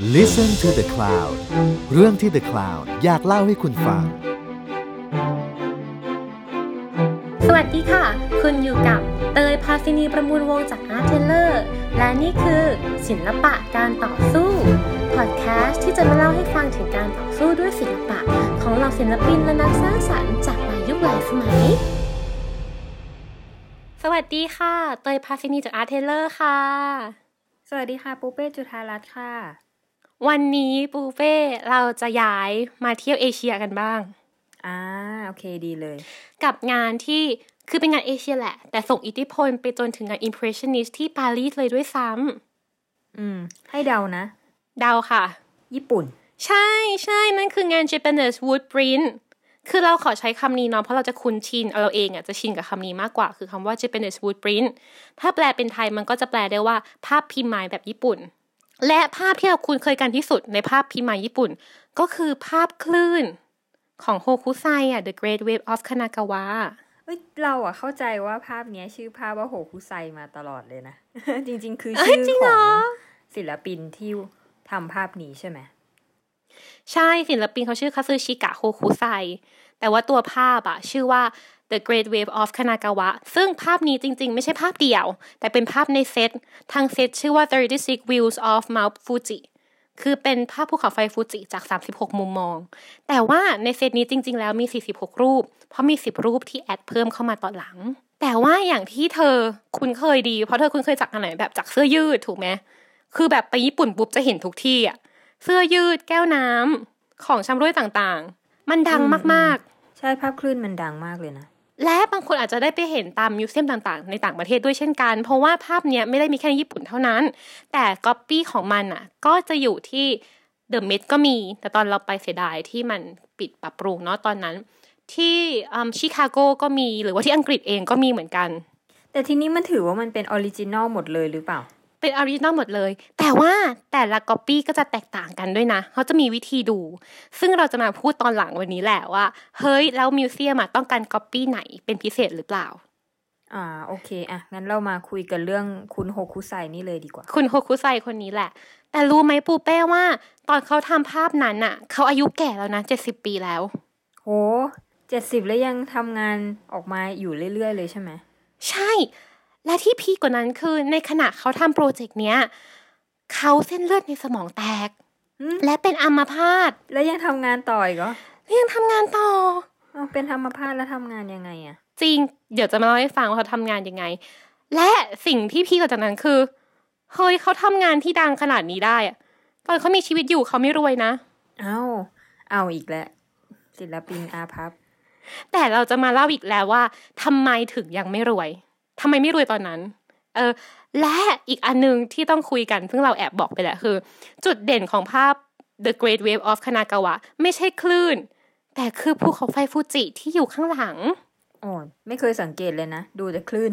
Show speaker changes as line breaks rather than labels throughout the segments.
Listen to the Cloud เรื่องที่ The Cloud อยากเล่าให้คุณฟัง
สวัสดีค่ะ คุณอยู่กับเตยพาซินีประมูลวงจาก Artteller และนี่คือศิลปะการต่อสู้ พอดแคสต์ที่จะมาเล่าให้ฟังถึงการต่อสู้ด้วยศิลปะ ของเหล่าศิลปินและนักสร้างสรรค์จากหลายยุคหลายสมัย สวัสดีค่ะ เตยพาซินีจาก Artteller ค่ะ
สวัสดีค่ะ ปูเป้จุธารัตน์ค่ะ
วันนี้ปูเป้เราจะย้ายมาเที่ยวเอเชียกันบ้าง
อ่าโอเคดีเลย
กับงานที่คือเป็นงานเอเชียแหละ แต่ส่งอิทธิพลไปจนถึงงาน Impressionist ที่ปารีสเลยด้วยซ้ำ
อืม ให้เดานะ
เดาค่ะ
ญี่ปุ่น
ใช่ใช่นั่นคืองาน Japanese Wood Print คือเราขอใช้คำนี้เนาะเพราะเราจะคุ้นชินเอาเราเองอะจะชินกับคำนี้มากกว่า คือคำว่า Japanese Wood Print ถ้าแปลเป็นไทยมันก็จะแปลได้ว่าภาพพิมพ์ไม้แบบญี่ปุ่น และภาพที่เราคุ้นเคยกันที่สุดในภาพพิมพ์ไม้ญี่ปุ่น ก็คือภาพคลื่นของโฮคุไซอะ The Great Wave of Kanagawa
เอ้ยเราอะเข้าใจว่าภาพเนี้ยชื่อภาพว่าโหคุไซมาตลอดเลยนะ จริง ๆ คือ
เอ้ย
ชื่อ
จริง
ข
เหร
อ
อ
งศิลปินที่ทำภาพนี้ใช่ไหม
ใช่ศิลปินเขาชื่อคาซึชิกะโฮคุไซแต่ว่าตัวภาพอะชื่อว่า The Great Wave of Kanagawa ซึ่งภาพนี้จริงๆ ไม่ใช่ภาพเดียว แต่เป็นภาพในเซตทางเซตชื่อว่า 36 Views of Mount Fuji คือเป็นภาพภูเขาไฟฟูจิจาก 36 มุมมอง แต่ว่าในเซตนี้จริง ๆ แล้วมี 46 รูป เพราะมี 10 รูปที่แอดเพิ่มเข้ามาตอนหลัง แต่ว่าอย่างที่เธอคุ้นเคยดี เพราะเธอคุ้นเคยจากอันไหนแบบจากเสื้อยืดถูกไหม คือแบบไปญี่ปุ่นปุ๊บจะเห็นทุกที่อะเสื้อยืดแก้วน้ำของชำรวยต่างๆ มันดังมากๆ
ใช่ภาพคลื่นมันดังมากเลยนะ
และบางคนอาจจะได้ไปเห็นตามมิวเซียมต่างๆ ในต่างประเทศด้วยเช่นกัน เพราะว่าภาพเนี้ยไม่ได้มีแค่ในญี่ปุ่นเท่านั้น แต่ก๊อปปี้ของมันอะ ก็จะอยู่ที่เดอะ t ก็มี แต่ตอนเราไปเสียดายที่มันปิดปรับปรุงเนาะตอนนั้น ที่ชิคาโกก็มีหรือว่าที่อังกฤษเองก็มีเหมือนกัน
แต่ทีนี้มันถือว่ามันเป็นออริจินอลหมดเลยหรือเปล่า
เป็น original หมดเลย แต่ว่าแต่ละก๊อปปี้ก็จะแตกต่างกันด้วยนะ เขาจะมีวิธีดู ซึ่งเราจะมาพูดตอนหลังวันนี้แหละว่า เฮ้ย แล้ว museum อะต้องการก๊อปปี้ไหนเป็นพิเศษหรือเปล่า
อ่าโอเคอะงั้นเรามาคุยกันเรื่องคุณโฮคุไซนี่เลยดีกว่า
คุณโฮคุไซคนนี้แหละ แต่รู้ไหมปูเป้ว่า ตอนเขาทำภาพนั้นอะเขาอายุแก่แล้วนะเจ็ดสิบปีแล้ว
โหเจ็ดสิบแล้วยังทำงานออกมาอยู่เรื่อยๆเลยใช่ไหม
ใช่ และที่พีคกว่านั้นคือในขณะเขาทำโปรเจกต์เนี้ยเขาเส้นเลือดในสมองแตก
อืม
และเป็นอัมพาต
แล้วยังทำงานต่ออีกเหรอ
และยังทำงานต่อ
เอาเป็นธรรมพาตแล้วทำงานยังไงอะ
จริง เดี๋ยวจะมาเล่าให้ฟังว่าเขาทำงานยังไง และสิ่งที่พี่กว่าจากนั้นคือเฮ้ยเขาทำงานที่ดังขนาดนี้ได้อะตอนเขามีชีวิตอยู่เขาไม่รวยนะ
เอาเอาอีกแล้วศิลปินอาพับ
แต่เราจะมาเล่าอีกแล้วว่าทำไมถึงยังไม่รวย ทำไมไม่รวยตอนนั้น เออ และอีกอันหนึงที่ต้องคุยกันซึ่งเราแอบบอกไปแล้วคือ จุดเด่นของภาพ The Great Wave of Kanagawa ไม่ใช่คลื่น แต่คือภูเขาไฟฟูจิที่อยู่ข้างหลัง
โอ้ไม่เคยสังเกตเลยนะ ดูแต่คลื่น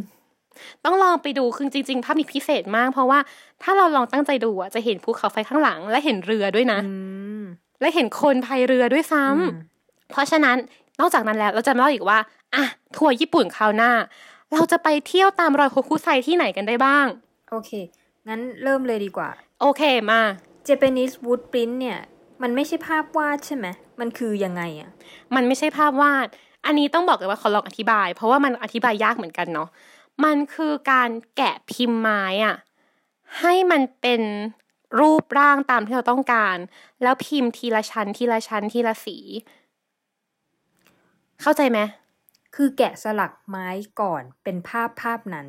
ต้องลองไปดูคือจริง ๆ ภาพนี้พิเศษมาก เพราะว่าถ้าเราลองตั้งใจดูอะจะเห็นภูเขาไฟข้างหลัง และเห็นเรือด้วยนะ
อืม
และเห็นคนพายเรือด้วยซ้ำ
อืม
เพราะฉะนั้นนอกจากนั้นแล้วเราจะมาเล่าอีกว่าอะทัวร์ญี่ปุ่นคราวหน้า เราจะไปเที่ยวตามรอยโฮคุไซที่ไหนกันได้บ้าง
โอเค งั้นเริ่มเลยดีกว่า
โอเคมา
Japanese wood print เนี่ย มันไม่ใช่ภาพวาดใช่ไหม มันคือยังไงอะ
มันไม่ใช่ภาพวาด อันนี้ต้องบอกเลยว่าขอลองอธิบาย เพราะว่ามันอธิบายยากเหมือนกันเนาะ มันคือการแกะพิมพ์ไม้อะให้มันเป็นรูปร่างตามที่เราต้องการ แล้วพิมพ์ทีละชั้นทีละชั้นทีละสี เข้าใจไหม
คือแกะสลักไม้ก่อนเป็นภาพภาพนั้น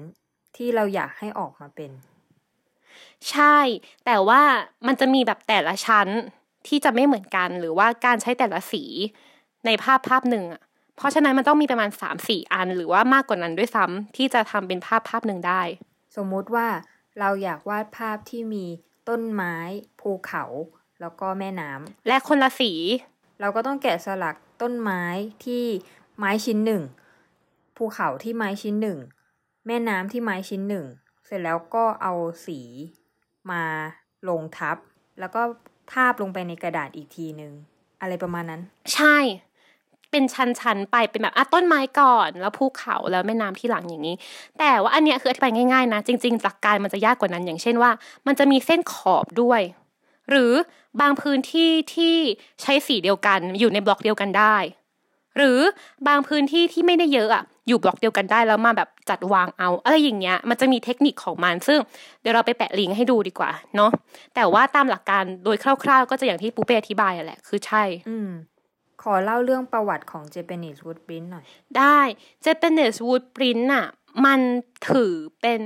ที่เราอยากให้ออกมาเป็น
ใช่ แต่ว่ามันจะมีแบบแต่ละชั้นที่จะไม่เหมือนกันหรือว่าการใช้แต่ละสีในภาพภาพหนึ่งอะเพราะฉะนั้นมันต้องมีประมาณสามสี่อัน หรือว่ามากกว่านั้นด้วยซ้ำที่จะทำเป็นภาพภาพหนึ่งได้
สมมุติว่าเราอยากวาดภาพที่มีต้นไม้ ภูเขา แล้วก็แม่น้ำ
และคนละสี
เราก็ต้องแกะสลักต้นไม้ที่ ไม้ชิ้นหนึ่งภูเขาที่ไม้ชิ้นหนึ่งแม่น้ำที่ไม้ชิ้นหนึ่งเสร็จแล้วก็เอาสีมาลงทับ แล้วก็ทาบลงไปในกระดาษอีกทีหนึ่งอะไรประมาณนั้น
ใช่ เป็นชั้นๆไปเป็นแบบอะต้นไม้ก่อน แล้วภูเขาแล้วแม่น้ำที่หลังอย่างนี้ แต่ว่าอันเนี้ยคืออธิบายง่ายๆนะ จริงๆหลักการมันจะยากกว่านั้นอย่างเช่นว่า มันจะมีเส้นขอบด้วย หรือบางพื้นที่ที่ใช้สีเดียวกันอยู่ในบล็อกเดียวกันได้ หรือบางพื้นที่ที่ไม่ได้เยอะอะอยู่บล็อกเดียวกันได้แล้วมาแบบจัดวางเอาอะไรอย่างเงี้ยมันจะมีเทคนิคของมัน ซึ่งเดี๋ยวเราไปแปะลิงก์ให้ดูดีกว่าเนาะแต่ว่าตามหลักการโดยคร่าวๆ ก็จะอย่างที่ปูเป้อธิบายอะแหละคือใช่
อืมขอเล่าเรื่องประวัติของ Japanese woodprint หน่อย
ได้ Japanese wood print น่ะ มันถือเป็น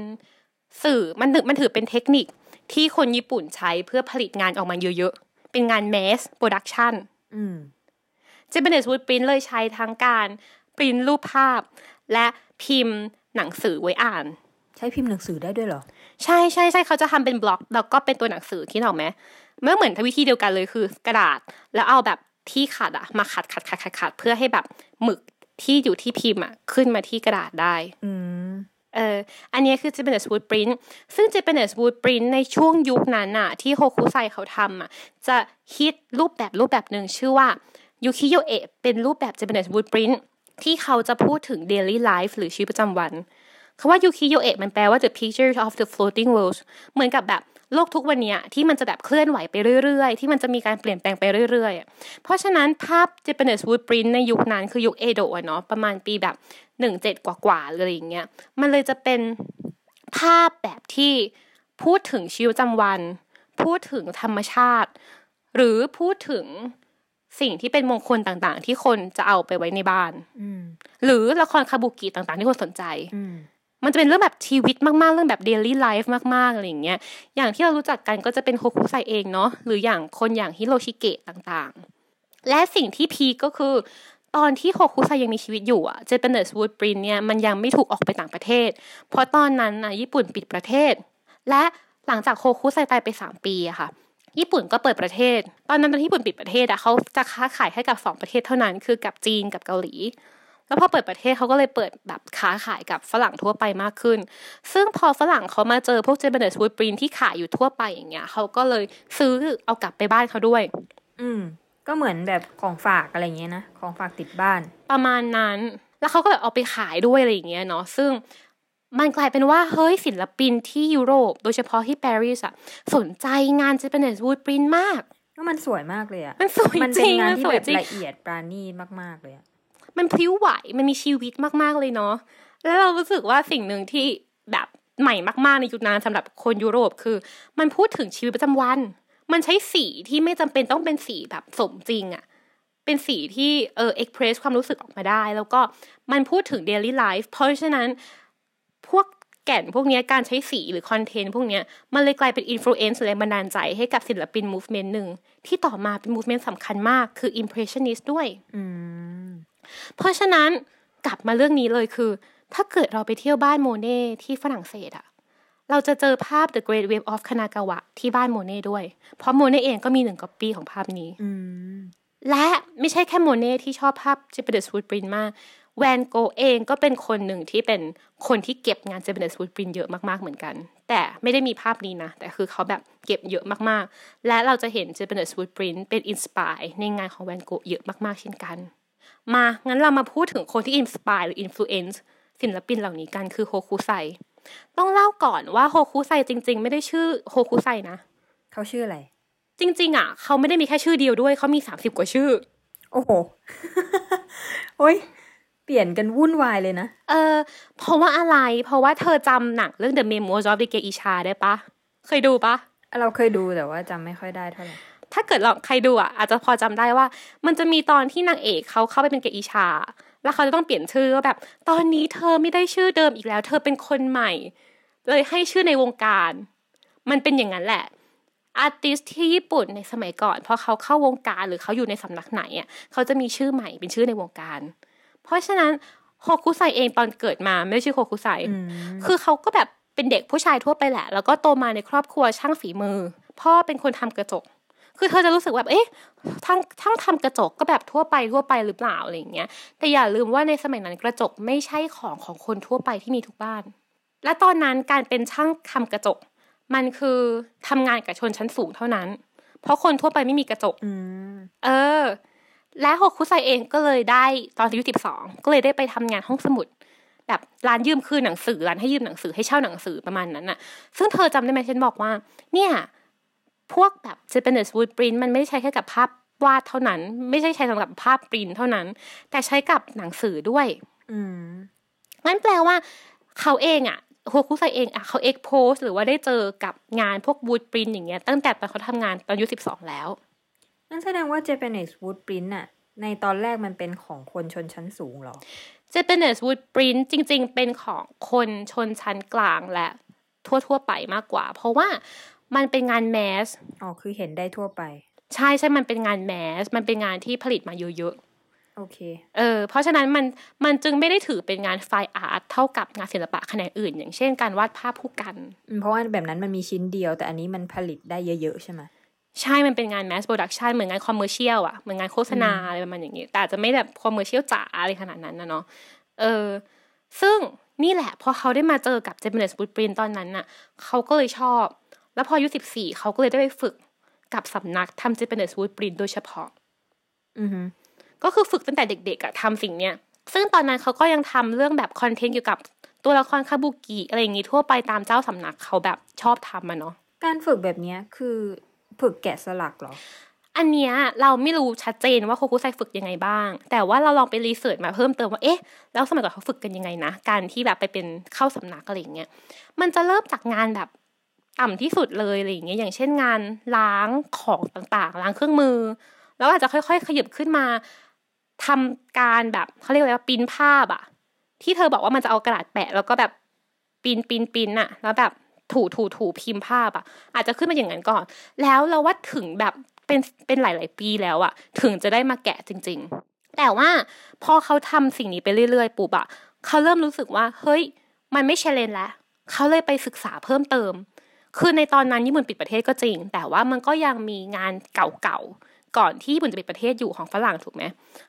สื่อมันถือมันถือเป็นเทคนิคที่คนญี่ปุ่นใช้เพื่อผลิตงานออกมาเยอะๆ เป็นงาน mass production
อืม
Japanese wood print เลยใช้ทั้งการปริ้นรูปภาพ และพิมพ์หนังสือไว้อ่าน
ใช้พิมพ์หนังสือได้ด้วยเหรอ
ใช่ใช่ใช่เขาจะทำเป็นบล็อก แล้วก็เป็นตัวหนังสือคิดออกไหมเมื่อเหมือนวิธีเดียวกันเลยคือกระดาษ แล้วเอาแบบที่ขัดอะมาขัดขัดขัดขัดขัดเพื่อให้แบบหมึกที่อยู่ที่พิมพ์อะขึ้นมาที่กระดาษได้
อืม
เอออันนี้คือ Japanese wood print ซึ่ง Japanese wood print ในช่วงยุคนั้นอะที่โฮคุไซเขาทำอะจะฮิตรูปแบบรูปแบบหนึ่งชื่อว่า ยูคิโยเอะเป็นรูปแบบ Japanese wood print ที่เขาจะพูดถึง daily life หรือชีวิตประจำวันคำว่ายูคิโยเอะมันแปลว่า the pictures of the floating world เหมือนกับแบบโลกทุกวันนี้ที่มันจะแบบเคลื่อนไหวไปเรื่อยๆ ที่มันจะมีการเปลี่ยนแปลงไปเรื่อยๆ เพราะฉะนั้นภาพ Japanese wood print ในยุคนั้นคือยุคเอโดะเนาะประมาณปีแบบหนึ่งเจ็ดกว่าๆเลยอย่างเงี้ยมันเลยจะเป็นภาพแบบที่พูดถึงชีวิตประจำวัน พูดถึงธรรมชาติ หรือพูดถึง สิ่งที่เป็นมงคลต่างๆ ที่คนจะเอาไปไว้ในบ้าน
อืม
หรือละครคาบุกิต่างๆ ที่คนสนใจ
อืม
มันจะเป็นเรื่องแบบชีวิตมากๆ เรื่องแบบ daily life มากๆอะไรอย่างเงี้ย อย่างที่เรารู้จักกันก็จะเป็นโฮคุไซเองเนาะหรืออย่างคนอย่างฮิโรชิเกะต่างๆ และสิ่งที่พีคก็คือ ตอนที่โฮคุไซยังมีชีวิตอยู่อะ Japanese wood print เนี่ยมันยังไม่ถูกออกไปต่างประเทศ เพราะตอนนั้นนะญี่ปุ่นปิดประเทศ และหลังจากโฮคุไซตายไปสามปีอะค่ะ ญี่ปุ่นก็เปิดประเทศ ตอนนั้นตอนที่ญี่ปุ่นปิดประเทศอะเขาจะค้าขายให้กับสองประเทศเท่านั้น คือกับจีนกับเกาหลี แล้วพอเปิดประเทศเขาก็เลยเปิดแบบค้าขายกับฝรั่งทั่วไปมากขึ้น ซึ่งพอฝรั่งเขามาเจอพวก Japanese wood print ที่ขายอยู่ทั่วไปอย่างเงี้ยเขาก็เลยซื้อเอากลับไปบ้านเขาด้วย
อืม ก็เหมือนแบบของฝากอะไรเงี้ยนะของฝากติดบ้าน
ประมาณนั้น แล้วเขาก็แบบเอาไปขายด้วยอะไรอย่างเงี้ยเนาะซึ่ง มันกลายเป็นว่าเฮ้ยศิลปินที่ยุโรป โดยเฉพาะที่ปารีสอะสนใจงาน Japanese wood print มาก
ก็มันสวยมากเลยอะ
มันสวย
มัน
จ
เป็น
ริง
งาน
มัน
ที่
สว
แบ
ย
บ
จริง
ละเอียดปราณีตมากๆเลยอะ
มันพลิ้วไหวมันมีชีวิตมากๆเลยเนาะแล้วเรารู้สึกว่าสิ่งหนึ่งที่แบบใหม่มากๆในยุคนั้นสำหรับคนยุโรปคือ มันพูดถึงชีวิตประจำวัน มันใช้สีที่ไม่จำเป็นต้องเป็นสีแบบสมจริงอะเป็นสีที่เออ express ความรู้สึกออกมาได้ แล้วก็มันพูดถึง daily life เพราะฉะนั้นพวก แก่นพวกเนี้ยการใช้สีหรือ content พวกเนี้ยมันเลยกลายเป็นอิ f ฟ u เอนซ์แรงบันดาลใจให้กับศิลปิน movement หนึ่ง ที่ต่อมาเป็น movement สำคัญมากคือ impressionist ด้วย
อืม
เพราะฉะนั้นกลับมาเรื่องนี้เลยคือ ถ้าเกิดเราไปเที่ยวบ้านโมเน่ที่ฝรั่งเศสอะเราจะเจอภาพ The Great Wave of Kanagawa ที่บ้านโมเน่ด้วย เพราะโมเน่เองก็มีหนึ่งก๊อปปี้ของภาพนี้
อืม
และไม่ใช่แค่โมเน่ที่ชอบภาพ Japanese wood print มาก แวนโกเองก็เป็นคนหนึ่งที่เป็นคนที่เก็บงาน Japanese wood print เยอะมากๆเหมือนกัน แต่ไม่ได้มีภาพนี้นะ แต่คือเขาแบบเก็บเยอะมากๆ และเราจะเห็น Japanese wood print เป็น inspire ในงานของแวนโกเยอะมากๆ เช่นกัน มา งั้นเรามาพูดถึงคนที่ inspire หรือ influence ศิลปินเหล่านี้กันคือโฮคุไซต้องเล่าก่อนว่าโฮคุไซจริง ๆ ไม่ได้ชื่อโฮคุไซนะ
เขาชื่ออะไร
จริง ๆ อะ เขาไม่ได้มีแค่ชื่อเดียวด้วยเขามีสามสิบกว่าชื่อ
โอ้โหโอ้ย เปลี่ยนกันวุ่นวายเลยนะ
เออ เพราะว่าอะไร เพราะว่าเธอจำหนังเรื่อง The Memoirs of the Gay Isha ได้ปะ เคยดูปะ
เราเคยดูแต่ว่าจำไม่ค่อยได้เท่าไหร่
ถ้าเกิดลองใครดูอะอาจจะพอจำได้ว่า มันจะมีตอนที่นางเอกเขาเข้าไปเป็นเกย์อิชา แล้วเขาจะต้องเปลี่ยนชื่อว่าแบบ ตอนนี้เธอไม่ได้ชื่อเดิมอีกแล้ว เธอเป็นคนใหม่ เลยให้ชื่อในวงการ มันเป็นอย่างนั้นแหละอาร์ติสที่ญี่ปุ่นในสมัยก่อนพอเขาเข้าวงการหรือเขาอยู่ในสำนักไหนอะเขาจะมีชื่อใหม่เป็นชื่อในวงการ เพราะฉะนั้นโฮคุไซเองตอนเกิดมาไม่ได้ชื่อโฮคุไซ
อืม
คือเขาก็แบบเป็นเด็กผู้ชายทั่วไปแหละ แล้วก็โตมาในครอบครัวช่างฝีมือ พ่อเป็นคนทำกระจก คือเธอจะรู้สึกว่าเอ๊ะทั้งทั้งทำกระจกก็แบบทั่วไปทั่วไปหรือเปล่าอะไรอย่างเงี้ย แต่อย่าลืมว่าในสมัยนั้นกระจกไม่ใช่ของของคนทั่วไปที่มีทุกบ้าน และตอนนั้นการเป็นช่างทำกระจก มันคือทำงานกับชนชั้นสูงเท่านั้น เพราะคนทั่วไปไม่มีกระจก
อืม
เออ และโฮคุไซเองก็เลยได้ตอนอายุสิบสองก็เลยได้ไปทำงานห้องสมุด แบบร้านยืมคืนหนังสือร้านให้ยืมหนังสือให้เช่าหนังสือประมาณนั้นน่ะ ซึ่งเธอจำได้ไหมฉันบอกว่า เนี่ยพพวกแบบ Japanese wood print มันไม่ได้ใช้แค่กับภาพวาดเท่านั้น ไม่ใช่ใช้สำหรับภาพปรินเท่านั้น แต่ใช้กับหนังสือด้วย
อืม
งั้นแปลว่า เขาเองอะโฮคุไซเองอะเขาเอ็กโพสหรือว่าได้เจอกับงานพวกวูดปรินอย่างเงี้ยตั้งแต่ตอนเขาทำงานตอนอายุสิบสองแล้ว
นั่นแสดงว่า Japanese wood print น่ะในตอนแรกมันเป็นของคนชนชั้นสูงเหรอ
Japanese wood print จริง ๆ เป็นของคนชนชั้นกลางและทั่วๆไปมากกว่า เพราะว่ามันเป็นงานแมส
อ๋อ คือเห็นได้ทั่วไป
ใช่ใช่มันเป็นงานแมส มันเป็นงานที่ผลิตมาเยอะ
โอเค
ๆเออ เพราะฉะนั้นมันมันจึงไม่ได้ถือเป็นงานไฟอาร์ตเท่ากับงานศิลปะแขนงอื่น อย่างเช่นการวาดภาพผู้กัน
อืมเพราะว่าแบบนั้นมันมีชิ้นเดียว แต่อันนี้มันผลิตได้เยอะๆ ใช่ไหม
ใช่มันเป็นงาน mass production เหมือนงาน commercial อะเหมือนงานโฆษณาอะไรประมาณอย่างนี้ แต่อาจจะไม่แบบ commercial จ๋าอะไรขนาดนั้นนะเนาะเออ ซึ่งนี่แหละ พอเขาได้มาเจอกับ Japanese Wood Print ตอนนั้นน่ะเขาก็เลยชอบ แล้วพออายุสิบสี่เขาก็เลยได้ไปฝึกกับสำนักทำ Japanese Wood Print โดยเฉพาะ
อือฮึ
ก็คือฝึกตั้งแต่เด็กๆอะทำสิ่งเนี้ยซึ่งตอนนั้นเขาก็ยังทำเรื่องแบบ content เกี่ยวกับตัวละครคาบุกิอะไรอย่างงี้ทั่วไปตามเจ้าสำนักเขาแบบชอบทำอะเนาะ
การฝึกแบบเนี้ยคือ ฝึกแกะสลักเหรอ
อันเนี้ยเราไม่รู้ชัดเจนว่าโคคุไซฝึกยังไงบ้าง แต่ว่าเราลองไปรีเสิร์ชมาเพิ่มเติมว่าเอ๊ะแล้วสมัยก่อนเขาฝึกกันยังไงนะ การที่แบบไปเป็นเข้าสำนักอะไรเงี้ยมันจะเริ่มจากงานแบบต่ำที่สุดเลยอะไรอย่างเงี้ยอย่างเช่นงานล้างของต่างๆ ล้างเครื่องมือ แล้วอาจจะค่อยๆ ขยับขึ้นมาทำการแบบเขาเรียกว่าปิ้นภาพอะที่เธอบอกว่ามันจะเอากระดาษแปะ แล้วก็แบบปิ้นปิ้นปิ้นอะแล้วแบบ ถูถูถูพิมพ์ภาพอะอาจจะขึ้นมาอย่างนั้นก่อน แล้วเราว่าถึงแบบเป็นเป็นหลาย ๆ ปีแล้วอะถึงจะได้มาแกะจริง ๆ แต่ว่าพอเขาทำสิ่งนี้ไปเรื่อย ๆ ปุ๊บอะเขาเริ่มรู้สึกว่า เฮ้ย มันไม่เชลเลนแล้วเขาเลยไปศึกษาเพิ่มเติม คือในตอนนั้นญี่ปุ่นปิดประเทศก็จริง แต่ว่ามันก็ยังมีงานเก่าๆ ก่อนที่ญี่ปุ่นจะปิดประเทศอยู่ของฝรั่งถูกไหม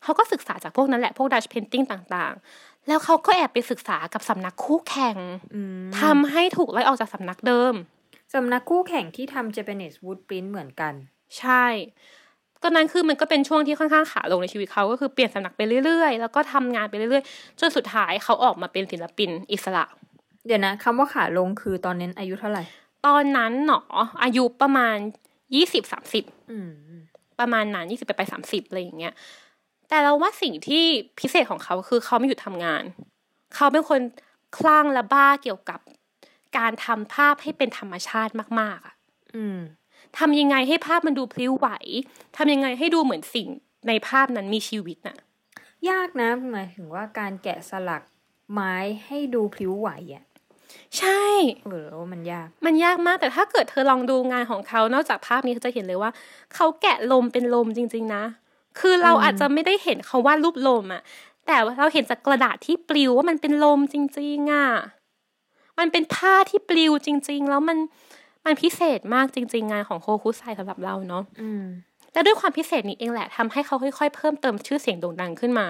เขาก็ศึกษาจากพวกนั้นแหละ พวกดัชเพนติ้งต่างๆ แล้วเขาก็แอบไปศึกษากับสำนักคู่แข่ง
อืม
ทำให้ถูกไล่ออกจากสำนักเดิม
สำนักคู่แข่งที่ทำ Japanese wood print เหมือนกัน
ใช่ก็นั้นคือมันก็เป็นช่วงที่ค่อนข้างขาลงในชีวิตเขาก็คือเปลี่ยนสำนักไปเรื่อยๆ แล้วก็ทำงานไปเรื่อยๆ จนสุดท้ายเขาออกมาเป็นศิลปินอิสระ
เดี๋ยวนะคำว่าขาลงคือตอนนั้นอายุเท่าไหร่
ตอนนั้นหนออายุประมาณยี่สิบสามสิบ
อืม
ประมาณนั้นยี่สิบไปไปสามสิบอะไรอย่างเงี้ย แต่เราว่าสิ่งที่พิเศษของเขาคือเขาไม่หยุดทำงาน เขาเป็นคนคลั่งและบ้าเกี่ยวกับการทำภาพให้เป็นธรรมชาติมาก ๆอะ
อืม
ทำยังไงให้ภาพมันดูพลิ้วไหวทำยังไงให้ดูเหมือนสิ่งในภาพนั้นมีชีวิตน่ะ
ยากนะหมายถึงว่าการแกะสลักไม้ให้ดูพลิ้วไหวอะ
ใช่
เออว่ามันยาก
มันยากมาก แต่ถ้าเกิดเธอลองดูงานของเขา นอกจากภาพนี้เธอจะเห็นเลยว่า เขาแกะลมเป็นลมจริง ๆ นะ คือเรา
อืม
อาจจะไม่ได้เห็นเขาวาดรูปลมอะแต่ว่าเราเห็นจากกระดาษที่ปลิวว่ามันเป็นลมจริงๆอะมันเป็นผ้าที่ปลิวจริง ๆ แล้วมันมันพิเศษมากจริง ๆ งานของโคคุไซสำหรับเราเนาะ
อืม
และด้วยความพิเศษนี้เองแหละทำให้เขาค่อย ๆ เพิ่มเติมชื่อเสียงโด่งดังขึ้นมา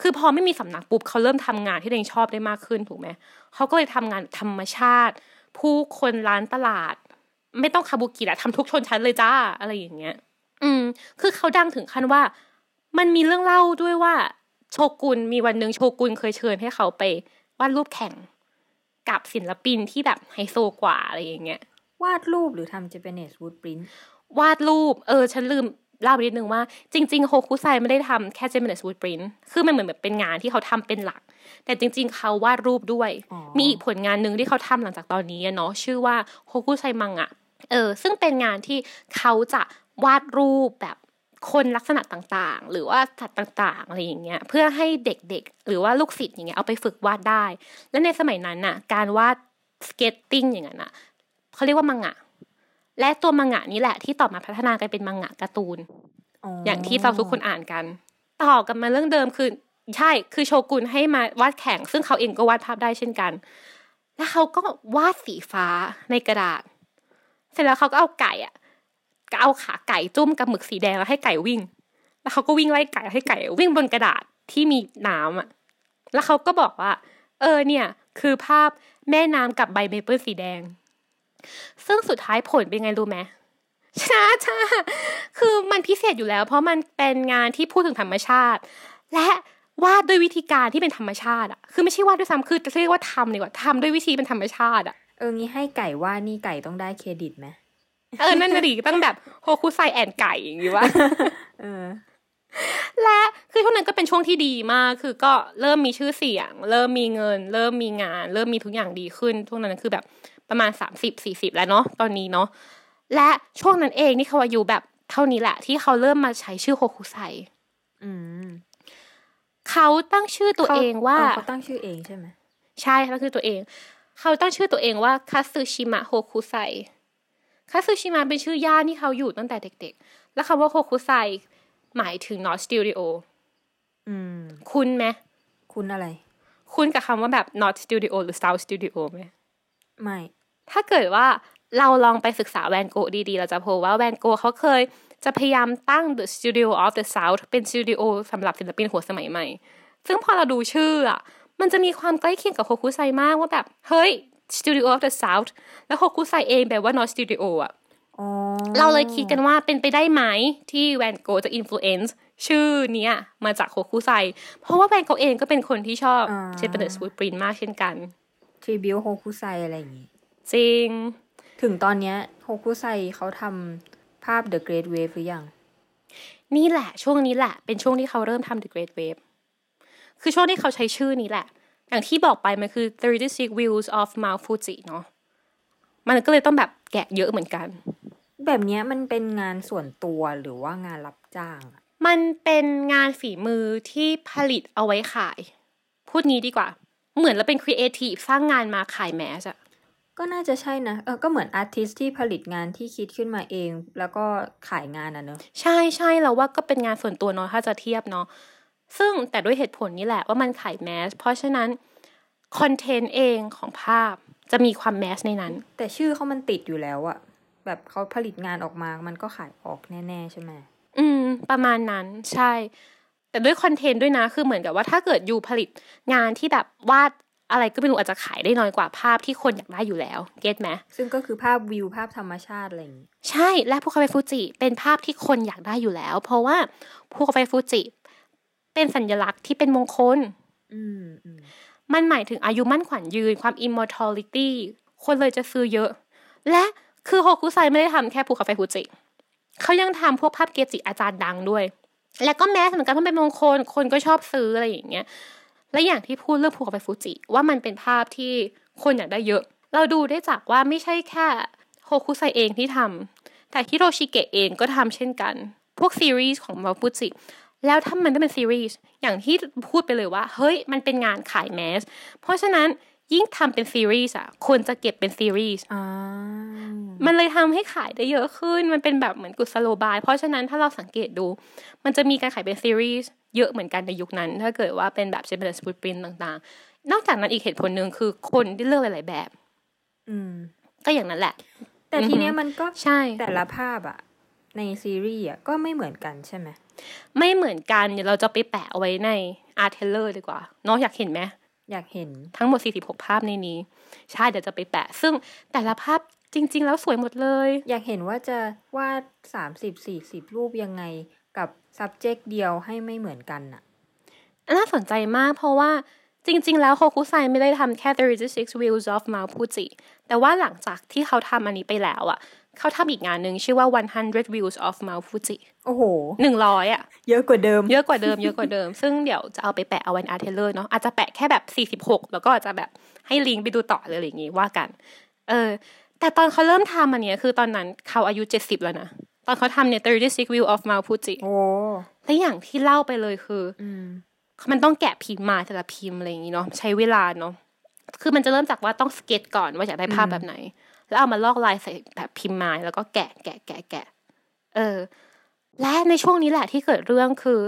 คือพอไม่มีสำนักปุ๊บเขาเริ่มทำงานที่ตัวเองชอบได้มากขึ้นถูกไหมเขาก็เลยทำงานธรรมชาติ ผู้คนร้านตลาด ไม่ต้องคาบุกิละทำทุกชนชั้นเลยจ้าอะไรอย่างเงี้ย อืม คือเขาดังถึงขั้นว่า มันมีเรื่องเล่าด้วยว่า โชกุนมีวันหนึ่งโชกุนเคยเชิญให้เขาไปวาดรูปแข่งกับศิลปินที่แบบไฮโซกว่าอะไรอย่างเงี้ย
วาดรูปหรือทำ Japanese wood print
วาดรูป เออ ฉันลืมเล่าไปนิดนึงว่า จริง ๆ โฮคุไซไม่ได้ทำแค่ Japanese wood print คือมันเหมือนแบบเป็นงานที่เขาทำเป็นหลัก แต่จริง ๆ เขาวาดรูปด้วย
อ๋อ
มีอีกผลงานหนึ่งที่เขาทำหลังจากตอนนี้อะเนาะชื่อว่าโฮคุไซมังงะเออ ซึ่งเป็นงานที่เขาจะ วาดรูปแบบคนลักษณะต่างๆ หรือว่าสัตว์ต่างๆอะไรอย่างเงี้ยเพื่อให้เด็กๆ หรือว่าลูกศิษย์อย่างเงี้ยเอาไปฝึกวาดได้ และในสมัยนั้นน่ะ การวาด sketching อย่างนั้นน่ะเขาเรียกว่ามังงะ และตัวมังงะนี้แหละที่ต่อมาพัฒนากันเป็นมังงะการ์ตูน อย่างที่เราทุกคนอ่านกัน ต่อกันมาเรื่องเดิมคือใช่คือโชกุนให้มาวาดแข่ง ซึ่งเขาเองก็วาดภาพได้เช่นกัน แล้วเขาก็วาดสีฟ้าในกระดาษ เสร็จแล้วเขาก็เอาไก่อะ ก็เอาขาไก่จุ่มกับหมึกสีแดงแล้วให้ไก่วิ่ง แล้วเขาก็วิ่งไล่ไก่ให้ไก่ วิ่งบนกระดาษที่มีน้ำอะแล้วเขาก็บอกว่า เออเนี่ย คือภาพแม่น้ำกับใบเมเปิลสีแดง ซึ่งสุดท้ายผลเป็นไงรู้ไหมชนะจ้าคือมันพิเศษอยู่แล้ว เพราะมันเป็นงานที่พูดถึงธรรมชาติ และวาดด้วยวิธีการที่เป็นธรรมชาติอะ คือไม่ใช่วาดด้วยซ้ำคือจะเรียกว่าทำดีกว่าทำด้วยวิธีเป็นธรรมชาติอะ
เอ๋องี้ให้ไก่วาดนี่ไก่ต้องได้เครดิตไหม
เออนั่นน่ะดิตั้งแบบโฮคุไซ and ไก่อย่างงี้วะ
เออ
และคือช่วงนั้นก็เป็นช่วงที่ดีมาก คือก็เริ่มมีชื่อเสียง เริ่มมีเงิน เริ่มมีงาน เริ่มมีทุกอย่างดีขึ้น ช่วงนั้นคือแบบประมาณสามสิบสี่สิบแล้วเนาะตอนนี้เนาะและช่วงนั้นเองนี่เขาอายุแบบเท่านี้แหละ ที่เขาเริ่มมาใช้ชื่อโฮคุไซ
อืม
เขาตั้งชื่อตัวเองว่า
เขาตั้งชื่อเองใช่ไหม
ใช่เขาคือตัวเอง เขาตั้งชื่อตัวเองว่าคาซึชิมะโฮคุไซ คาซึชิมะเป็นชื่อย่านที่เขาอยู่ตั้งแต่เด็กๆ แล้วคำว่าโฮคุไซหมายถึง not studio
อืม
คุณไหม
คุณอะไร
คุณกับคำว่าแบบ not studio หรือ south studio ไหม
ไม่
ถ้าเกิดว่าเราลองไปศึกษาแวนโกะดีๆ เราจะพบว่าแวนโกะเขาเคยจะพยายามตั้ง the studio of the south เป็นสตูดิโอสำหรับศิลปินหัวสมัยใหม่ ซึ่งพอเราดูชื่ออะ มันจะมีความใกล้เคียงกับโฮคุไซมากว่าแบบ เฮ้ย Studio of the South แล้วโฮคุไซเองแปลว่า not studio อะ
อ๋อ
เราเลยคิดกันว่าเป็นไปได้ไหมที่แวนโกะจะ influence ชื่อเนี้ยมาจากโฮคุไซ เพราะว่าแวนโกะเองก็เป็นคนที่ชอบเชนเปอร์สวูดปรินมากเช่นกัน
ทริบิวโฮคุไซอะไรอย่างงี้
จริง
ถึงตอนเนี้ยโฮคุไซเขาทำภาพ The Great Wave หรือยัง
นี่แหละช่วงนี้แหละ เป็นช่วงที่เขาเริ่มทำ The Great Wave คือช่วงที่เขาใช้ชื่อนี้แหละ อย่างที่บอกไปมันคือ 36 Views of Mount Fuji เนาะมันก็เลยต้องแบบแกะเยอะเหมือนกัน
แบบเนี้ยมันเป็นงานส่วนตัวหรือว่างานรับจ้างอะ
มันเป็นงานฝีมือที่ผลิตเอาไว้ขาย พูดงี้ดีกว่า เหมือนเราเป็นครีเอทีฟสร้างงานมาขายแมสอะ
ก็น่าจะใช่นะเออก็เหมือนอาร์ติสที่ผลิตงานที่คิดขึ้นมาเอง แล้วก็ขายงานอะเนอะ
ใช่ใช่เราว่าก็เป็นงานส่วนตัวเนาะถ้าจะเทียบเนาะ ซึ่งแต่ด้วยเหตุผลนี้แหละว่ามันขายแมส เพราะฉะนั้นคอนเทนต์เองของภาพจะมีความแมสในนั้น
แต่ชื่อเขามันติดอยู่แล้วอะแบบเขาผลิตงานออกมา มันก็ขายออกแน่ ๆ ใช่ไหม
อืม ประมาณนั้นใช่ แต่ด้วยคอนเทนต์ด้วยนะ คือเหมือนกับว่าถ้าเกิดยูผลิตงานที่แบบวาดอะไรก็ไม่รู้อาจจะขายได้น้อยกว่าภาพที่คนอยากได้อยู่แล้ว เก็ตไหม
ซึ่งก็คือภาพวิวภาพธรรมชาติอะไรอย่างงี้
ใช่และภูเขาไฟฟูจิเป็นภาพที่คนอยากได้อยู่แล้ว เพราะว่าภูเขาไฟฟูจิ เป็นสัญลักษณ์ที่เป็นมงคล
อืมอืม
มันหมายถึงอายุมั่นขวัญยืน ความ immortality คนเลยจะซื้อเยอะ และคือโฮคุไซไม่ได้ทำแค่ภูเขาไฟฟูจิเขายังทำพวกภาพเกจิอาจารย์ดังด้วย แล้วก็แมสเหมือนกันเพราะเป็นมงคล คนก็ชอบซื้ออะไรอย่างเงี้ย และอย่างที่พูดเรื่องภูเขาไฟฟูจิ ว่ามันเป็นภาพที่คนอยากได้เยอะ เราดูได้จากว่าไม่ใช่แค่โฮคุไซเองที่ทำแต่ฮิโรชิเกะเองก็ทำเช่นกัน พวกซีรีส์ของ Mount Fuji แล้วถ้ามันต้องเป็นซีรีส์อย่างที่พูดไปเลยว่าเฮ้ยมันเป็นงานขาย mass เพราะฉะนั้นยิ่งทำเป็นซีรีส์อะคนจะเก็บเป็นซีรีส์
อ่า
มันเลยทำให้ขายได้เยอะขึ้น มันเป็นแบบเหมือนกุศโลบาย เพราะฉะนั้นถ้าเราสังเกตดู มันจะมีการขายเป็นซีรีส์เยอะเหมือนกันในยุคนั้น ถ้าเกิดว่าเป็นแบบ Japanese woodprint ต่างๆ นอกจากนั้นอีกเหตุผลหนึ่งคือคนที่เลือกหลาย ๆ แบบ
อืม
ก็อย่างนั้นแหละ
แต่ทีเนี้ยมันก็
ใช่
แต่ละภาพอะในซีรีส์อะก็ไม่เหมือนกันใช่ไหม
ไม่เหมือนกันเดี๋ยวเราจะไปแปะเอาไว้ใน Arteller ดีกว่าเนาะอยากเห็นไหม
อยากเห็น
ทั้งหมด 46 ภาพในนี้ ใช่เดี๋ยวจะไปแปะ ซึ่งแต่ละภาพจริง ๆ แล้วสวยหมดเลย
อยากเห็นว่าจะวาดสามสิบสี่สิบรูปยังไงกับ subject เดียวให้ไม่เหมือนกันอะ
น่าสนใจมากเพราะว่าจริง ๆ แล้วโฮคุไซไม่ได้ทำแค่36 Views of Mount Fuji แต่ว่าหลังจากที่เขาทำอันนี้ไปแล้วอะ เขาทำอีกงานหนึ่งชื่อว่า 100 Views of Mount Fuji
โอ้โห
หนึ่งร้อยอะ
เยอะกว่าเดิม
เยอะกว่าเดิม เยอะกว่าเดิม ซึ่งเดี๋ยวจะเอาไปแปะเอาไว้ใน Arteller เนาะ อาจจะแปะแค่แบบ46แล้วก็อาจจะแบบให้ลิงก์ไปดูต่อเลยอะไรอย่างงี้ว่ากัน เออ แต่ตอนเขาเริ่มทำอันเนี้ยคือตอนนั้นเขาอายุ70แล้วนะ ตอนเขาทำเนี่ย 36 View of Mount Fuji
โอ้
และอย่างที่เล่าไปเลยคือ
อืม
มันต้องแกะพิมพ์มาแต่ละพิมพ์อะไรอย่างงี้เนาะ ใช้เวลาเนาะ คือมันจะเริ่มจากว่าต้องสเก็ตก่อนว่าอยากได้ภาพแบบไหน แล้วเอามาลอกลายใส่แบบพิมพ์มาแล้วก็แกะแกะแกะแกะเออ และในช่วงนี้แหละที่เกิดเรื่องคือ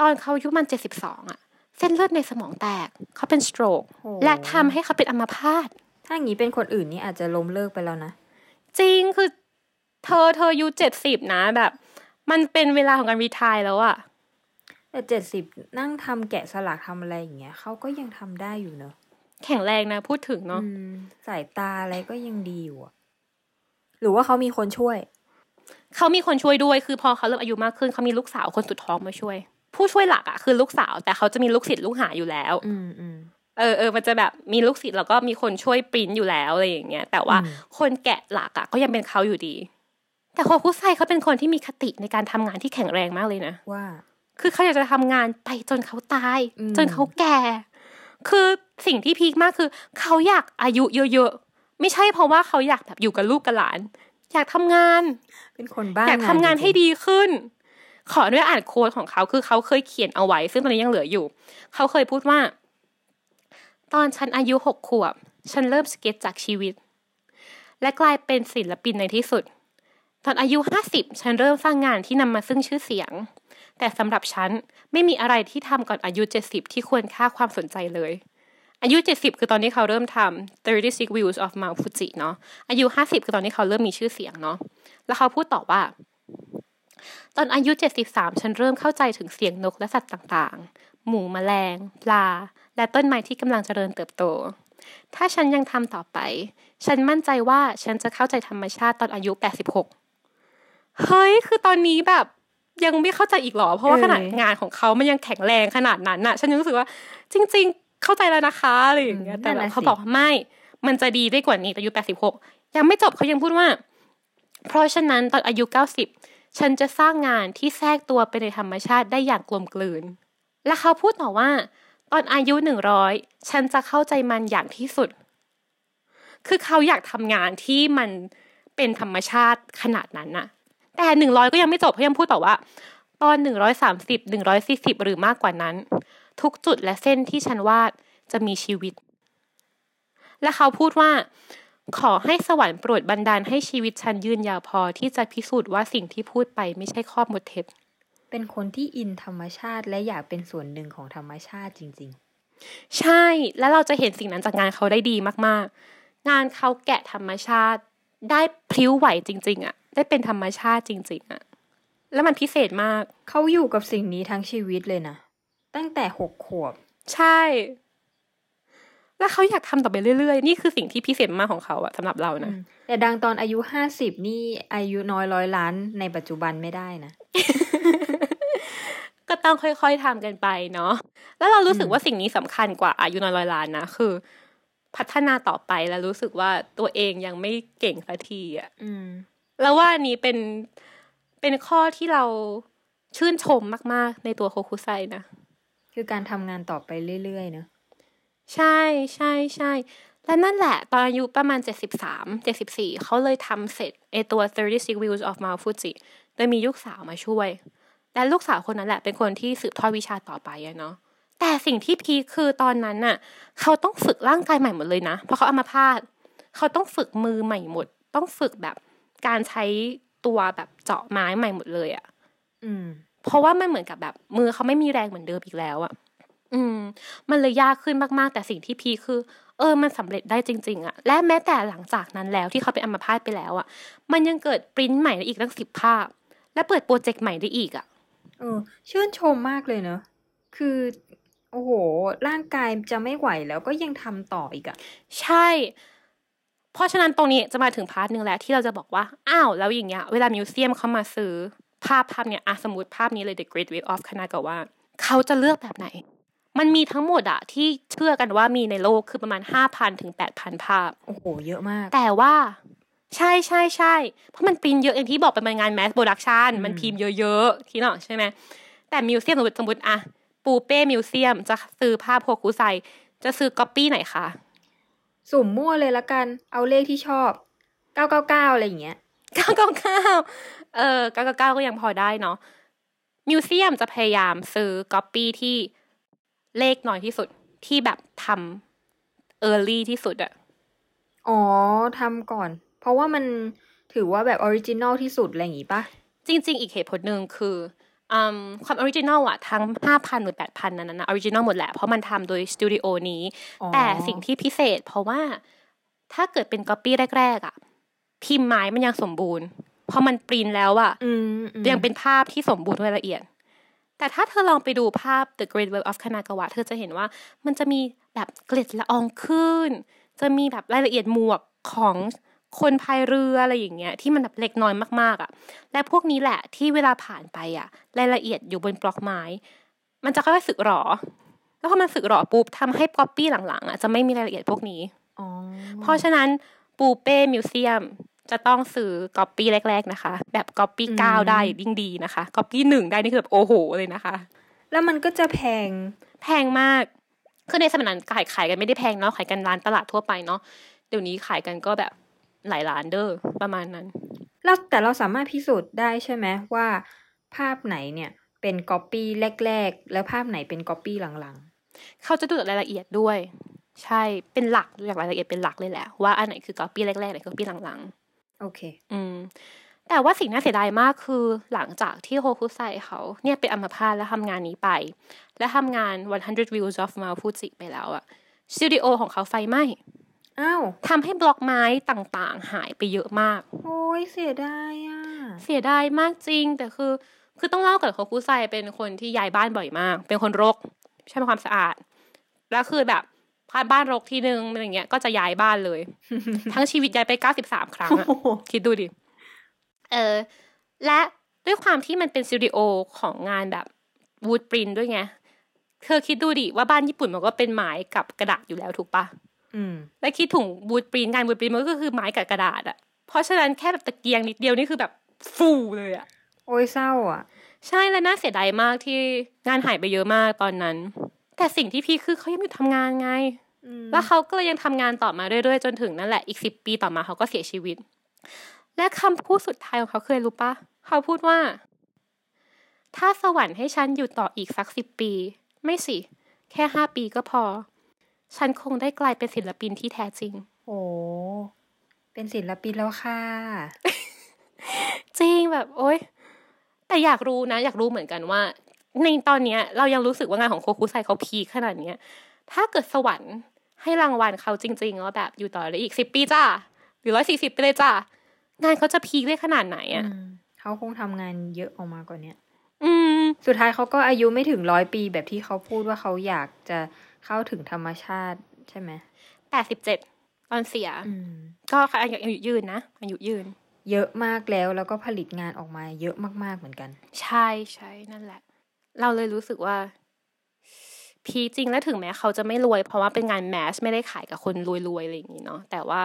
ตอนเขาอายุมันเจ็ดสิบสองอะเส้นเลือดในสมองแตกเขาเป็นสโตรก
โอ้
และทำให้เขาเป็นอัมพาต
ถ้าอย่างนี้เป็นคนอื่นนี่อาจจะล้มเลิกไปแล้วนะ
จริงคือเธอเธออายุเจ็ดสิบนะแบบ มันเป็นเวลาของการรีทายแล้วอะ
แต่เจ็ดสิบนั่งทำแกะสลักทำอะไรอย่างเงี้ยเขาก็ยังทำได้อยู่เนอะ
แข็งแรงนะพูดถึงเนาะ
อืมสายตาอะไรก็ยังดีอยู่อะหรือว่าเขามีคนช่วย
เขามีคนช่วยด้วยคือพอเขาเริ่มอายุมากขึ้นเขามีลูกสาวคนสุดท้องมาช่วย ผู้ช่วยหลักอะคือลูกสาว แต่เขาจะมีลูกศิษย์ลูกหาอยู่แล้ว
อืมอืม
เออเออมันจะแบบมีลูกศิษย์แล้วก็มีคนช่วยปริ้นอยู่แล้วอะไรอย่างเงี้ยแต่ว่า
อืม
คนแกะหลักอะก็ยังเป็นเขาอยู่ดี แต่โคคุไซเขาเป็นคนที่มีคติในการทำงานที่แข็งแรงมากเลยนะ
ว่า
คือเขาอยากจะทำงานไปจนเขาตาย
อืม
จนเขาแก่ คือสิ่งที่พีคมากคือ เขาอยากอายุเยอะๆ ไม่ใช่เพราะว่าเขาอยากแบบอยู่กับลูกกับหลาน อยากทำงาน
เป็นคนบ้า
อยากทำงานให้
จริ
ดีขึ้น ขอด้วยอ่านโค้ดของเขาคือเขาเคยเขียนเอาไว้ ซึ่งตอนนี้ยังเหลืออยู่ เขาเคยพูดว่า ตอนฉันอายุหกขวบ ฉันเริ่มสเก็ตจากชีวิต และกลายเป็นศิลปินในที่สุด ตอนอายุห้าสิบฉันเริ่มสร้างงานที่นำมาซึ่งชื่อเสียง แต่สำหรับฉันไม่มีอะไรที่ทำก่อนอายุเจ็ดสิบที่ควรค่าความสนใจเลย อายุเจ็ดสิบคือตอนที่เขาเริ่มทำ36 views of Mount Fuji เนาะอายุห้าสิบคือตอนที่เขาเริ่มมีชื่อเสียงเนาะแล้วเขาพูดต่อว่า ตอนอายุ 73 ฉันเริ่มเข้าใจถึงเสียงนกและสัตว์ต่างๆ หมูแมลง ปลา และต้นไม้ที่กำลังเจริญเติบโต ถ้าฉันยังทำต่อไป ฉันมั่นใจว่าฉันจะเข้าใจธรรมชาติตอนอายุ 86 เฮ้ย คือตอนนี้แบบ ยังไม่เข้าใจอีกเหรอ เพราะว่าขนาดงานของเขามันยังแข็งแรงขนาดนั้นน่ะ ฉันยังรู้สึกว่า จริง ๆ เข้าใจแล้วนะคะอะไรอย่างเงี้ยแต่แบบเขาบอกว่าไม่ มันจะดีได้กว่านี้แต่อายุ86ยังไม่จบเขายังพูดว่า เพราะฉะนั้นตอนอายุ90ฉันจะสร้างงานที่แทรกตัวไปในธรรมชาติได้อย่างกลมกลืน และเขาพูดต่อว่า ตอนอายุ100ฉันจะเข้าใจมันอย่างที่สุด คือเขาอยากทำงานที่มันเป็นธรรมชาติขนาดนั้นน่ะ แต่100ก็ยังไม่จบเขายังพูดต่อว่า ตอน130 140หรือมากกว่านั้น ทุกจุดและเส้นที่ฉันวาดจะมีชีวิต และเขาพูดว่า ขอให้สวรรค์โปรดบันดาลให้ชีวิตฉันยืนยาวพอที่จะพิสูจน์ว่าสิ่งที่พูดไปไม่ใช่ข้อมูลเท็จ
เป็นคนที่อินธรรมชาติและอยากเป็นส่วนหนึ่งของธรรมชาติจริง
ใช่แล้วเราจะเห็นสิ่งนั้นจากงานเขาได้ดีมากๆ งานเขาแกะธรรมชาติได้พลิ้วไหวจริง ๆอะ ได้เป็นธรรมชาติจริงๆอะแล้วมันพิเศษมาก
ๆเขาอยู่กับสิ่งนี้ทั้งชีวิตเลยนะ ตั้งแต่หกขวบ
ใช่ แล้วเขาอยากทำต่อไปเรื่อยๆ นี่คือสิ่งที่พิเศษมากของเขาอะสำหรับเรานะ
แต่ดังตอนอายุห้าสิบนี่อายุน้อยร้อยล้านในปัจจุบันไม่ได้นะ
ก็ต้องค่อยๆทำกันไปเนาะ แล้วเรารู้สึกว่าสิ่งนี้สำคัญกว่าอายุน้อยร้อยล้านนะ คือ พัฒนาต่อไปแล้วรู้สึกว่าตัวเองยังไม่เก่งสักทีอะ
อืม
แล้วว่าอันนี้เป็นเป็นข้อที่เราชื่นชมมาก ๆ ในตัวโคคุไซนะ
คือการทำงานต่อไปเรื่อย ๆ เนอะ
ใช่ใช่ใช่และนั่นแหละ ตอนอายุประมาณ 73 74 เขาเลยทำเสร็จไอตัว 36 Views of Mount Fuji โดยมีลูกสาวมาช่วย และลูกสาวคนนั้นแหละเป็นคนที่สืบทอดวิชาต่อไปอะเนาะแต่สิ่งที่พีคคือตอนนั้นน่ะ เขาต้องฝึกร่างกายใหม่หมดเลยนะ เพราะเขาเอามาพาด เขาต้องฝึกมือใหม่หมด ต้องฝึกแบบ การใช้ตัวแบบเจาะไม้ใหม่หมดเลยอะ
อืม
เพราะว่ามันเหมือนกับแบบ มือเขาไม่มีแรงเหมือนเดิมอีกแล้วอะอืม มันเลยยากขึ้นมากๆ แต่สิ่งที่พีคคือ เออ มันสำเร็จได้จริง ๆอะและแม้แต่หลังจากนั้นแล้วที่เขาเป็นอัมพาตไปแล้วอะมันยังเกิดปริ้นท์ใหม่ได้อีกตั้งสิบภาพ และเปิดโปรเจกต์ใหม่ได้อีกอะ
เออ ชื่นชมมากเลยเนอะคือโอ้โห ร่างกายจะไม่ไหวแล้วก็ยังทำต่ออีกอะ
ใช่ เพราะฉะนั้นตรงนี้จะมาถึง part หนึ่งแล้วที่เราจะบอกว่า อ้าวแล้วอย่างเงี้ยเวลา museum เขามาซื้อภาพภาพเนี้ยอะสมมติภาพนี้เลย The Great Wave of Kanagawa เขาจะเลือกแบบไหน มันมีทั้งหมดอะที่เชื่อกันว่ามีในโลกคือประมาณห้าพันถึงแปดพันภาพ
โอ้โห เยอะมาก
แต่ว่า ใช่ใช่ใช่เพราะมันปริ้นเยอะอย่างที่บอกเป็นงาน mass production
อืม
มันพิมพ์เยอะๆ ที่เนาะใช่ไหมแต่ museum สมมติสมมติอะปูเป้ museum จะซื้อภาพโฮคุไซจะซื้อก๊อปปี้ไหนคะ
สุ่มมั่วเลยละกัน เอาเลขที่ชอบ999อะไรอย่างเงี้ย
เก้าเก้าเก้าเออเก้าเก้าเก้าก็ยังพอได้เนาะ museum จะพยายามซื้อก๊อปปี้ที่เลขน้อยที่สุดที่แบบทำ early ที่สุดอะ
อ๋อทำก่อน เพราะว่ามันถือว่าแบบ original ที่สุดอะไรอย่างงี้ปะ
จริง ๆ อีกเหตุผลหนึ่งคืออืม ความ original อะทั้งห้าพันหรือแปดพันนั้นนะ original หมดแหละ เพราะมันทำโดยสตูดิโอนี้
อ๋อ
แต่สิ่งที่พิเศษ เพราะว่าถ้าเกิดเป็นก๊อปปี้แรก ๆอะพิมพ์ไม้มันยังสมบูรณ์พอมันปรินแล้วอะ
อืมอืม
ยังเป็นภาพที่สมบูรณ์และละเอียด แต่ถ้าเธอลองไปดูภาพ The Great Wave of Kanagawa เธอจะเห็นว่ามันจะมีแบบเกล็ดละอองขึ้น จะมีแบบรายละเอียดหมวกของ คนพายเรืออะไรอย่างเงี้ยที่มันแบบเล็กน้อยมากๆอะ่ะ และพวกนี้แหละที่เวลาผ่านไปอะ่ะรายละเอียดอยู่บนบล็อกไม้ มันจะค่อยๆสึกหรอ แล้วพอมันสึกหรอปุ๊บทำให้ก๊อปปี้หลังๆอะจะไม่มีรายละเอียดพวกนี้
อ๋อ
เพราะฉะนั้นปูเป้ museum จะต้องซื้อก๊อปปี้แรก ๆนะคะ แบบก๊อปปี้เก้าได้ยิ่งดีนะคะก๊อปปี้หนึ่งได้นี่คือแบบโอ้โหเลยนะคะ
แล้วมันก็จะแพง
แพงมากคือในสมัยนั้นขายขายกันไม่ได้แพงเนาะขายกันร้านตลาดทั่วไปเนาะเดี๋ยวนี้ขายกันก็แบบ หลายล้านเด้อประมาณนั้น
เราแต่เราสามารถพิสูจน์ได้ใช่ไหมว่า ภาพไหนเนี่ยเป็นก๊อปปี้แรก ๆ แล้วภาพไหนเป็นก๊อปปี้หลัง
เขาจะดูจากรายละเอียดด้วย ใช่เป็นหลักดูจากรายละเอียดเป็นหลักเลยแหละว่าอันไหนคือก๊อปปี้แรกๆไหนคือก๊อปปี้หลัง
ๆ โอเค
ๆอืมแต่ว่าสิ่งน่าเสียดายมากคือหลังจากที่โฮคุไซเขาเนี่ยเป็นอัมพาตแล้วทำงานนี้ไป และทำงาน 100 Views of Mount Fuji ไปแล้วอะสตูดิโอของเขาไฟไหม้
อ้าว
ทำให้บล็อกไม้ต่างๆ หายไปเยอะมาก
โอ้ยเสียดายอะ
เสียดายมากจริง แต่คือ คือต้องเล่าก่อนโฮคุไซเป็นคนที่ย้ายบ้านบ่อยมาก เป็นคนรกใช่ไหมความสะอาด แล้วคือแบบพาบ้านรกทีนึงอะไรเงี้ยก็จะย้ายบ้านเลย ทั้งชีวิตย้ายไปเก้าสิบสามครั้งอะ
โอ้โห
คิดดูดิ เออ และด้วยความที่มันเป็นสตูดิโอของงานแบบวูดปรินด้วยไง เธอคิดดูดิว่าบ้านญี่ปุ่นมันก็เป็นไม้กับกระดาษอยู่แล้วถูกปะ
อืม
และคิดถุงบูดปรินงานบูดปรินมันก็คือไม้กับกระดาษอะเพราะฉะนั้นแค่แบบตะเกียงนิดเดียวนี่คือแบบฟูเลยอะ
โอ้ยเศร้าอะ
ใช่และน่าเสียดายมากที่งานหายไปเยอะมากตอนนั้น แต่สิ่งที่พี่คือเขายังอยู่ทำงานไง
อืม
แล้วเขาก็เลยยังทำงานต่อมาเรื่อยๆ จนถึงนั่นแหละอีกสิบปีต่อมาเขาก็เสียชีวิต และคำพูดสุดท้ายของเขาเคยรู้ปะเขาพูดว่า ถ้าสวรรค์ให้ฉันอยู่ต่ออีกสักสิบปี ไม่สิ แค่ห้าปีก็พอ ฉันคงได้กลายเป็นศิลปินที่แท้จริง
โอ้เป็นศิลปินแล้วค่ะ
จริงแบบ โอ๊ย แต่อยากรู้นะ อยากรู้เหมือนกันว่า ในตอนเนี้ย เรายังรู้สึกว่างานของโคคุไซเขาพีคขนาดเนี้ย ถ้าเกิดสวรรค์ให้รางวัลเขาจริงๆว่าแบบอยู่ต่อได้อีกสิบปีจ้าหรือร้อยสี่สิบไปเลยจ้างานเขาจะพีคได้ขนาดไหนอะ
อืมเขาคงทำงานเยอะออกมากว่าเนี้ย
อืม
สุดท้ายเขาก็อายุไม่ถึงร้อยปีแบบที่เขาพูดว่าเขาอยากจะ เข้าถึงธรรมชาติใช่ไหม
แปดสิบเจ็ดตอนเสีย
อืม
ก็อายุยืนนะอายุยืน
เยอะมากแล้วแล้วก็ผลิตงานออกมาเยอะมากๆเหมือนกัน
ใช่ใช่นั่นแหละ เราเลยรู้สึกว่า พีคจริงและถึงแม้เขาจะไม่รวย เพราะว่าเป็นงานแมสไม่ได้ขายกับคนรวยๆอะไรอย่างนี้เนาะแต่ว่า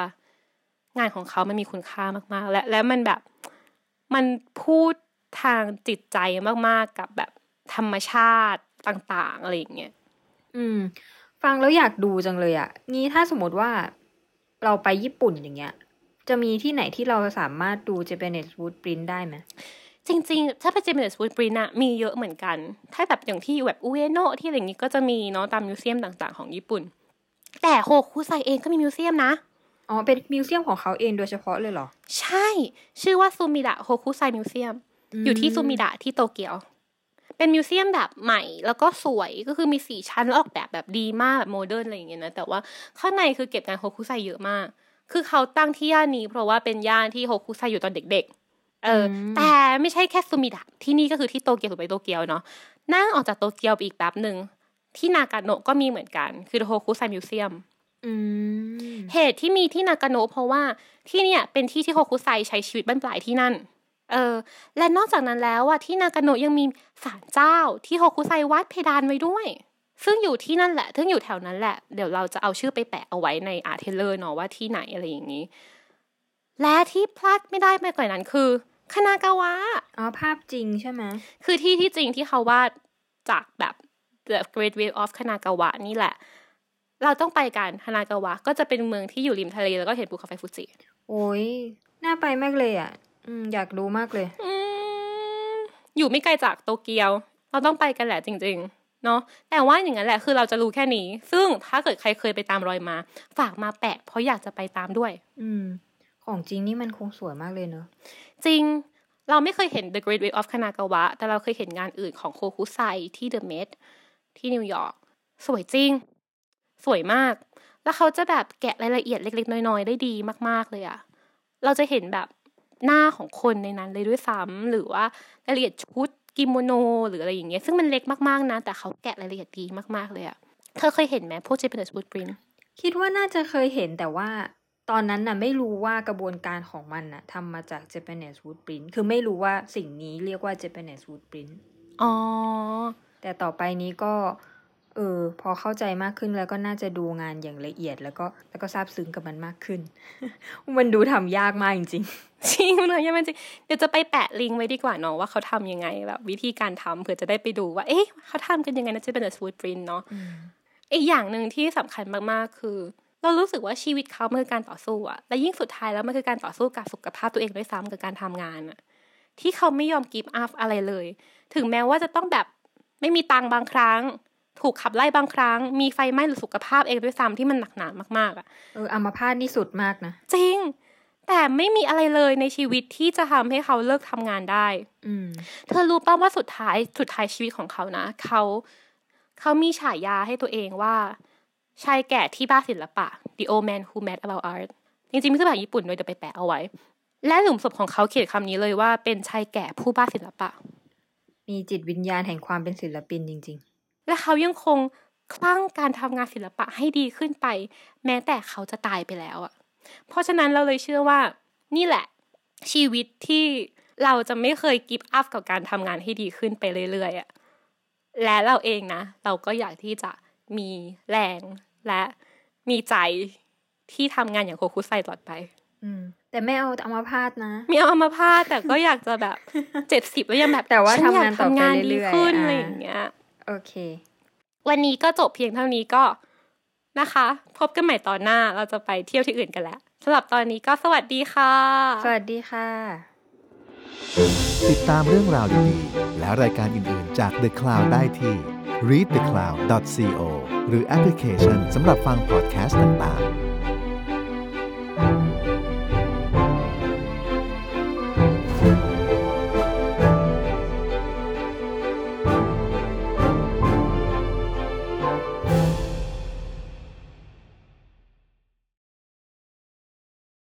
งานของเขามันมีคุณค่ามากๆ และและมันแบบมันพูดทางจิตใจมากๆกับแบบธรรมชาติต่าง ๆ อะไรอย่างเงี้ย
อืม ฟังแล้วอยากดูจังเลยอะ่ะ งี้ถ้าสมมติว่าเราไปญี่ปุ่นอย่างเงี้ย จะมีที่ไหนที่เราสามารถดู Japanese Footprint ได้ไหม
จริงๆ ถ้าเป็น Japanese woodprint อะมีเยอะเหมือนกัน ถ้าแบบอย่างที่แบบอุเอโนะที่อะไรอย่างงี้ก็จะมีเนาะตาม museum ต่างๆของญี่ปุ่น แต่โฮคุไซเองก็มี museum นะ
อ๋อ เป็น museum ของเขาเองโดยเฉพาะเลยเหรอ
ใช่ ชื่อว่าซูมิดะโฮคุไซ museum อยู่ที่ซูมิดะที่โตเกียว เป็น museum แบบใหม่ แล้วก็สวยก็คือมีสี่ชั้นแล้วออกแบบแบบดีมากแบบ modern อะไรอย่างเงี้ยนะแต่ว่าข้างในคือเก็บงานโฮคุไซเยอะมาก คือเขาตั้งที่ย่านนี้ เพราะว่าเป็นย่านที่โฮคุไซอยู่ตอนเด็ก ๆ เอออื
ม
แต่ไม่ใช่แค่ซูมิดะที่นี่ก็คือที่โตเกียวถูกไปโตเกียวเนาะนั่งออกจากโตเกียวไปอีกแป๊บหนึ่งที่นากาโนะก็มีเหมือนกัน คือโฮคุไซ museum
อืม
เหตุที่มีที่นากาโนะเพราะว่าที่เนี่ยเป็นที่ที่โฮคุไซใช้ชีวิตบั้นปลายที่นั่น เออและนอกจากนั้นแล้วอะที่นากาโนะยังมีศาลเจ้าที่โฮคุไซวาดเพดานไว้ด้วย ซึ่งอยู่ที่นั่นแหละซึ่งอยู่แถวนั้นแหละ เดี๋ยวเราจะเอาชื่อไปแปะเอาไว้ใน Arteller เนาะว่าที่ไหนอะไรอย่างนี้ และที่พลาดไม่ได้ไปกว่านั้นคือคานากาวะ
อ๋อ ภาพจริงใช่ไหม
คือที่ที่จริงที่เขาวาดจากแบบ The Great Wave of Kanagawa นี่แหละ เราต้องไปกันคานากาวะ ก็จะเป็นเมืองที่อยู่ริมทะเลแล้วก็เห็นภูเขาไฟฟูจิ
โอ้ย น่าไปมากเลยอะ อืมอยากดูมากเลย
อืมอยู่ไม่ไกลจากโตเกียว เราต้องไปกันแหละจริง ๆ เนาะแต่ว่าอย่างนั้นแหละคือเราจะรู้แค่นี้ ซึ่งถ้าเกิดใครเคยไปตามรอยมา ฝากมาแปะ เพราะอยากจะไปตามด้วย
อืม ของจริงนี่มันคงสวยมากเลยเนอะ
จริงเราไม่เคยเห็น The Great Wave of Kanagawa แต่เราเคยเห็นงานอื่นของโคคุไซที่ The Met ที่นิวยอร์กสวยจริง สวยมาก แล้วเขาจะแบบแกะรายละเอียดเล็ก ๆ น้อย ๆ ได้ดีมาก ๆ เลยอะเราจะเห็นแบบ หน้าของคนในนั้นเลยด้วยซ้ำหรือว่ารายละเอียดชุดกิโมโน หรืออะไรอย่างเงี้ยซึ่งมันเล็กมากๆนะ แต่เขาแกะรายละเอียดดีมากๆเลยอะเธอเคยเห็นไหมพวก Japanese footprint
คิดว่าน่าจะเคยเห็นแต่ว่าตอนนั้นน่ะไม่รู้ว่ากระบวนการของมันน่ะทำมาจาก Japanese Footprint คือไม่รู้ว่าสิ่งนี้เรียกว่า Japanese Footprint
อ๋อ
แต่ต่อไปนี้ก็เออพอเข้าใจมากขึ้นแล้วก็น่าจะดูงานอย่างละเอียดแล้วก็แล้วก็ซาบซึ้งกับมันมากขึ้น มันดูทำยากมากจริง
จ ริงเลยยังมันจริงเดี๋ยวจะไปแปะลิงก์ไว้ดีกว่าเนาะว่าเขาทำยังไงแบบ วิธีการทำเผื่อจะได้ไปดูว่าเอ๊ะเขาทำกันยังไงนะจะเป็นแบบสวูดปรินเนาะ
ๆอืม
อีกอย่างหนึ่งที่สำคัญมากๆคือ เรารู้สึกว่าชีวิตเขามันคือการต่อสู้อะและยิ่งสุดท้ายแล้วมันคือการต่อสู้กับสุขภาพตัวเองด้วยซ้ำกับการทำงานอะที่เขาไม่ยอมกีบอัพอะไรเลย ถึงแม้ว่าจะต้องแบบไม่มีตังค์บางครั้ง ถูกขับไล่บางครั้ง มีไฟไหม้หรือสุขภาพเองด้วยซ้ำที่มันหนักหนามากๆอะ
เอออัมพาตนี่สุดมากนะ
จริง แต่ไม่มีอะไรเลยในชีวิตที่จะทำให้เขาเลิกทำงานได้
อืม
เธอรู้ป่ะว่าสุดท้ายสุดท้ายชีวิตของเขานะ เขาเขามีฉายาให้ตัวเองว่าชายแก่ที่บ้าศิลปะ the old man who mad about art จริงๆไม่ใช่ภาษาญี่ปุ่นโดยจะไปแปะเอาไว้ และหลุมศพของเขาเขียนคำนี้เลยว่าเป็นชายแก่ผู้บ้าศิลปะ
มีจิตวิญญาณแห่งความเป็นศิลปินจริง
และเขายังคงคลั่งการทำงานศิลปะให้ดีขึ้นไป แม้แต่เขาจะตายไปแล้วอะ เพราะฉะนั้นเราเลยเชื่อว่านี่แหละชีวิตที่เราจะไม่เคยกิฟต์อัพกับการทำงานให้ดีขึ้นไปเรื่อยๆอะและเราเองนะ เราก็อยากที่จะมีแรงและมีใจที่ทำงานอย่างโคคุไซตลอดไป
ๆอืมแต่ไม่เอาอัมพาตนะ
มีเอามาพาดแต่ก็อยากจะแบบเจ็ดสิบแล้วยังแบบ
แต่ว่า
ฉัอยก
ทำงานต่อไป
ทำงาน
เรื่
ดี
อยๆ
ขึ้น
อ่า
อะไรอย่างเงี้ย
โอเค
วันนี้ก็จบเพียงเท่านี้ก็ นะคะ พบกันใหม่ตอนหน้าเราจะไปเที่ยวที่อื่นกันแล้วสำหรับตอนนี้ก็สวัสดีค่ะ
สวัสดีค่ะ
ติดตามเรื่องราวดีๆ และรายการอื่นๆจาก The Cloud ได้ที่ readthecloud.co หรือแอปพลิเคชันสำหรับฟังพอดแคสต์ต่างๆ